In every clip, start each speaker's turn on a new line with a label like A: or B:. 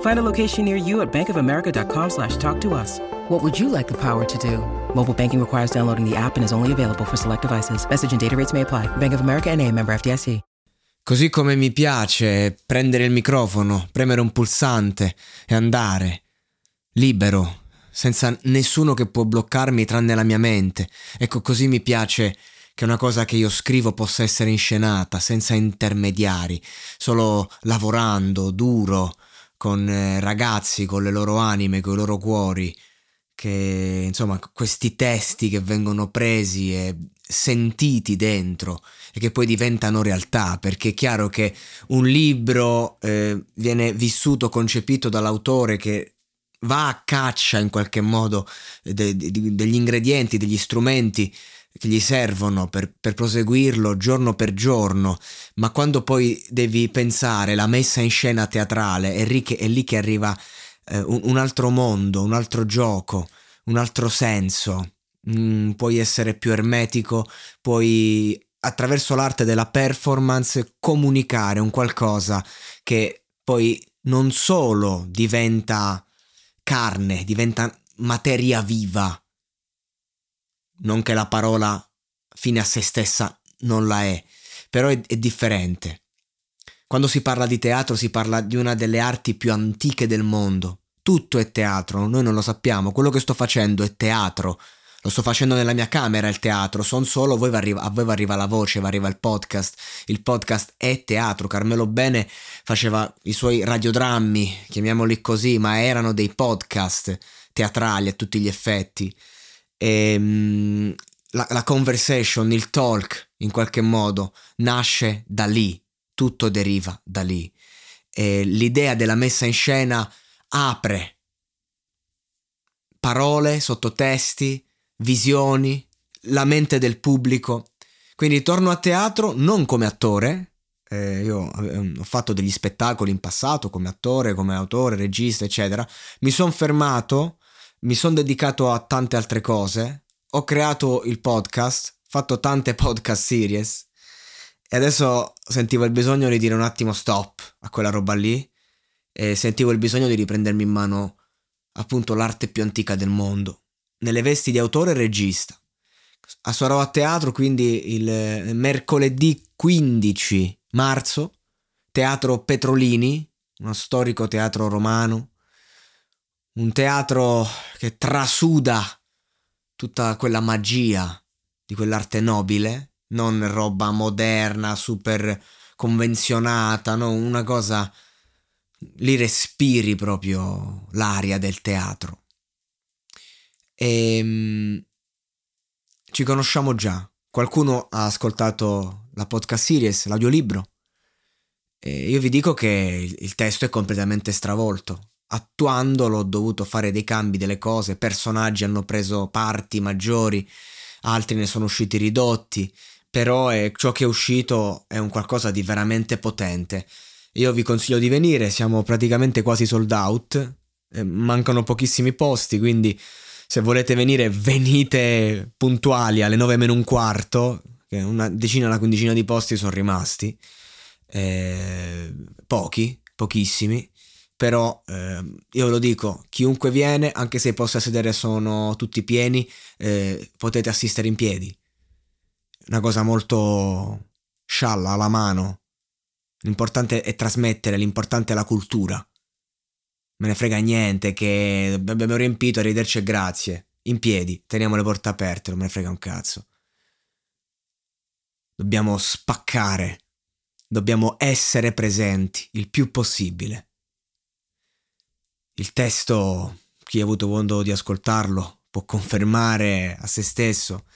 A: Find a location near you at bankofamerica.com slash talk to us. What would you like the power to do? Mobile banking requires downloading the app and is only available for select devices. Message and data rates may apply. Bank of America and a member FDIC.
B: Così come mi piace prendere il microfono, premere un pulsante e andare. Libero, senza nessuno che può bloccarmi tranne la mia mente. Ecco, così mi piace che una cosa che io scrivo possa essere inscenata, senza intermediari, solo lavorando, duro, con eh, ragazzi, con le loro anime, con i loro cuori, che insomma questi testi che vengono presi e sentiti dentro e che poi diventano realtà, perché è chiaro che un libro eh, viene vissuto, concepito dall'autore che va a caccia in qualche modo de- de- degli ingredienti, degli strumenti che gli servono per, per, proseguirlo giorno per giorno, ma quando poi devi pensare la messa in scena teatrale, è lì che, è lì che arriva eh, un, un, altro mondo, un altro gioco, un altro senso. Mm, puoi essere più ermetico, puoi attraverso l'arte della performance comunicare un qualcosa che poi non solo diventa carne, diventa materia viva. Non che la parola fine a se stessa non la è, però è, è differente. Quando si parla di teatro si parla di una delle arti più antiche del mondo, tutto è teatro, noi non lo sappiamo, quello che sto facendo è teatro, lo sto facendo nella mia camera il teatro, son solo, voi arriva, a voi va arriva la voce, va arriva il podcast, il podcast è teatro, Carmelo Bene faceva i suoi radiodrammi, chiamiamoli così, ma erano dei podcast teatrali a tutti gli effetti. Ehm, la, la conversation, il talk, in qualche modo, nasce da lì, tutto deriva da lì. E l'idea della messa in scena apre parole, sottotesti, visioni, la mente del pubblico. Quindi torno a teatro non come attore, eh, io ehm, ho fatto degli spettacoli in passato come attore, come autore, regista, eccetera. Mi sono fermato, mi sono dedicato a tante altre cose, ho creato il podcast, fatto tante podcast series. E adesso sentivo il bisogno di dire un attimo stop a quella roba lì. E sentivo il bisogno di riprendermi in mano appunto l'arte più antica del mondo, nelle vesti di autore e regista. Sarò a teatro quindi il mercoledì 15 marzo, Teatro Petrolini, uno storico teatro romano, un teatro che trasuda tutta quella magia di quell'arte nobile, non roba moderna, super convenzionata, no? una cosa lì respiri proprio l'aria del teatro. E ehm, ci conosciamo già. Qualcuno ha ascoltato la podcast series, l'audiolibro. E io vi dico che il testo è completamente stravolto. Attuandolo ho dovuto fare dei cambi delle cose, personaggi hanno preso parti maggiori, altri ne sono usciti ridotti, però è, ciò che è uscito è un qualcosa di veramente potente. Io vi consiglio di venire, siamo praticamente quasi sold out, eh, mancano pochissimi posti, quindi se volete venire venite puntuali alle 9 meno un quarto, che una decina, una quindicina di posti sono rimasti, eh, pochi, pochissimi, però eh, io ve lo dico, chiunque viene, anche se i posti a sedere sono tutti pieni, eh, potete assistere in piedi. Una cosa molto scialla alla mano, L'importante è trasmettere, l'importante è la cultura. me ne frega niente che abbiamo riempito, arrivederci e grazie. In piedi, teniamo le porte aperte, non me ne frega un cazzo. Dobbiamo spaccare, dobbiamo essere presenti il più possibile. Il testo, chi ha avuto modo di ascoltarlo, può confermare a se stesso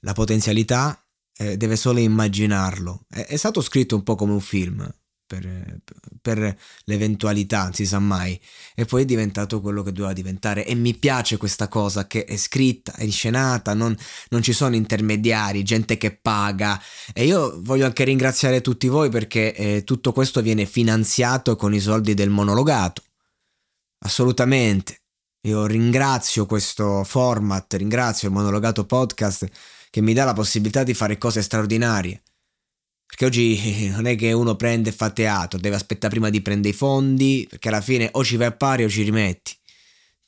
B: la potenzialità, eh, deve solo immaginarlo. È, è stato scritto un po' come un film, per, per, l'eventualità, non si sa mai. E poi è diventato quello che doveva diventare. E mi piace questa cosa che è scritta, è inscenata, non, non, ci sono intermediari, gente che paga. E io voglio anche ringraziare tutti voi perché eh, tutto questo viene finanziato con i soldi del monologato. Assolutamente. Io ringrazio questo format, ringrazio il monologato podcast che mi dà la possibilità di fare cose straordinarie. Perché oggi non è che uno prende e fa teatro, deve aspettare prima di prendere i fondi, perché alla fine o ci vai a pari o ci rimetti.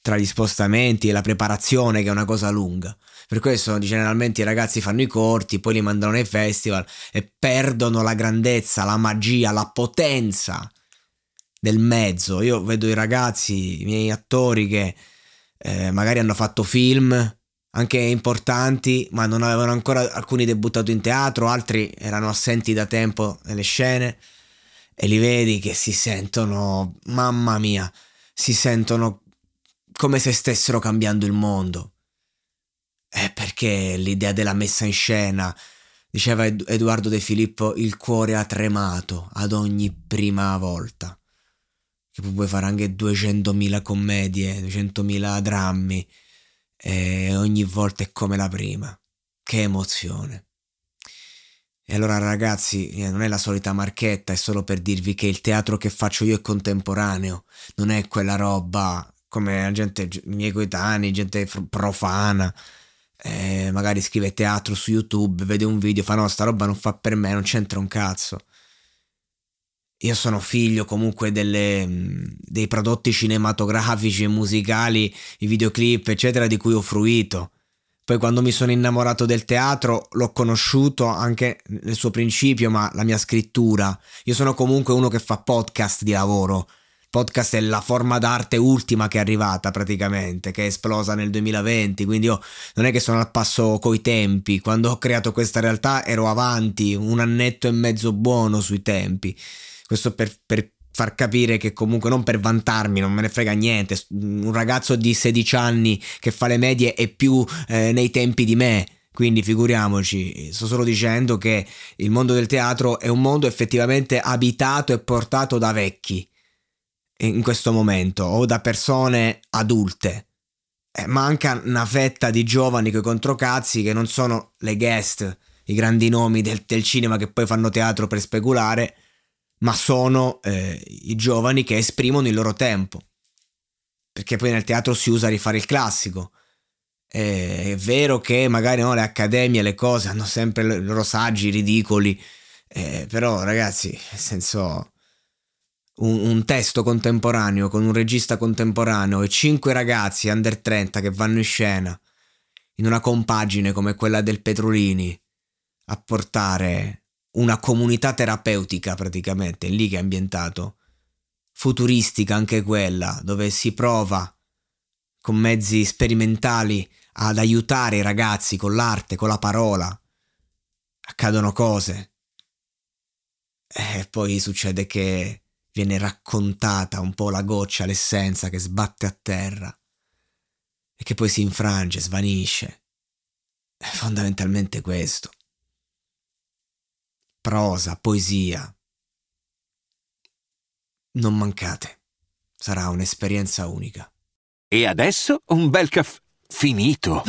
B: Tra gli spostamenti e la preparazione, che è una cosa lunga. Per questo generalmente i ragazzi fanno i corti, poi li mandano nei festival e perdono la grandezza, la magia, la potenza del mezzo. Io vedo i ragazzi, i miei attori che eh, magari hanno fatto film anche importanti, ma non avevano ancora alcuni debuttato in teatro, altri erano assenti da tempo nelle scene e li vedi che si sentono, mamma mia, si sentono come se stessero cambiando il mondo. È perché l'idea della messa in scena, diceva Edoardo De Filippo, il cuore ha tremato ad ogni prima volta. Che puoi fare anche 200.000 commedie, 200.000 drammi e ogni volta è come la prima. Che emozione. E allora ragazzi, eh, non è la solita marchetta, è solo per dirvi che il teatro che faccio io è contemporaneo, non è quella roba come la gente, i miei coetanei, gente profana, eh, magari scrive teatro su YouTube, vede un video, fa no, sta roba non fa per me, non c'entra un cazzo. Io sono figlio comunque delle, dei prodotti cinematografici e musicali, i videoclip, eccetera, di cui ho fruito. Poi quando mi sono innamorato del teatro l'ho conosciuto anche nel suo principio, ma la mia scrittura. Io sono comunque uno che fa podcast di lavoro. Podcast è la forma d'arte ultima che è arrivata praticamente, che è esplosa nel 2020, quindi io non è che sono al passo coi tempi. Quando ho creato questa realtà ero avanti, un annetto e mezzo buono sui tempi. Questo per, per far capire che comunque non per vantarmi, non me ne frega niente, un ragazzo di 16 anni che fa le medie è più eh, nei tempi di me. Quindi figuriamoci, sto solo dicendo che il mondo del teatro è un mondo effettivamente abitato e portato da vecchi in questo momento o da persone adulte. Eh, manca una fetta di giovani coi controcazzi che non sono le guest, i grandi nomi del, del cinema che poi fanno teatro per speculare, ma sono eh, i giovani che esprimono il loro tempo. Perché poi nel teatro si usa rifare il classico. Eh, è vero che magari no, le accademie, le cose hanno sempre i loro saggi ridicoli, eh, però ragazzi, nel senso, un, un, testo contemporaneo con un regista contemporaneo e cinque ragazzi under 30 che vanno in scena in una compagine come quella del Petrolini a portare una comunità terapeutica praticamente, lì che è ambientato, futuristica anche quella, dove si prova con mezzi sperimentali ad aiutare i ragazzi con l'arte, con la parola. Accadono cose. E poi succede che viene raccontata un po' la goccia, l'essenza che sbatte a terra e che poi si infrange, svanisce. È fondamentalmente questo prosa, poesia. Non mancate, sarà un'esperienza unica.
C: E adesso un bel caffè finito.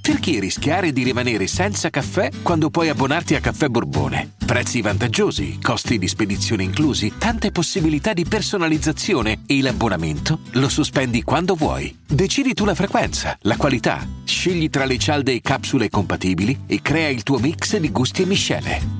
C: Perché rischiare di rimanere senza caffè quando puoi abbonarti a Caffè Borbone? Prezzi vantaggiosi, costi di spedizione inclusi, tante possibilità di personalizzazione e l'abbonamento lo sospendi quando vuoi. Decidi tu la frequenza, la qualità, scegli tra le cialde e capsule compatibili e crea il tuo mix di gusti e miscele.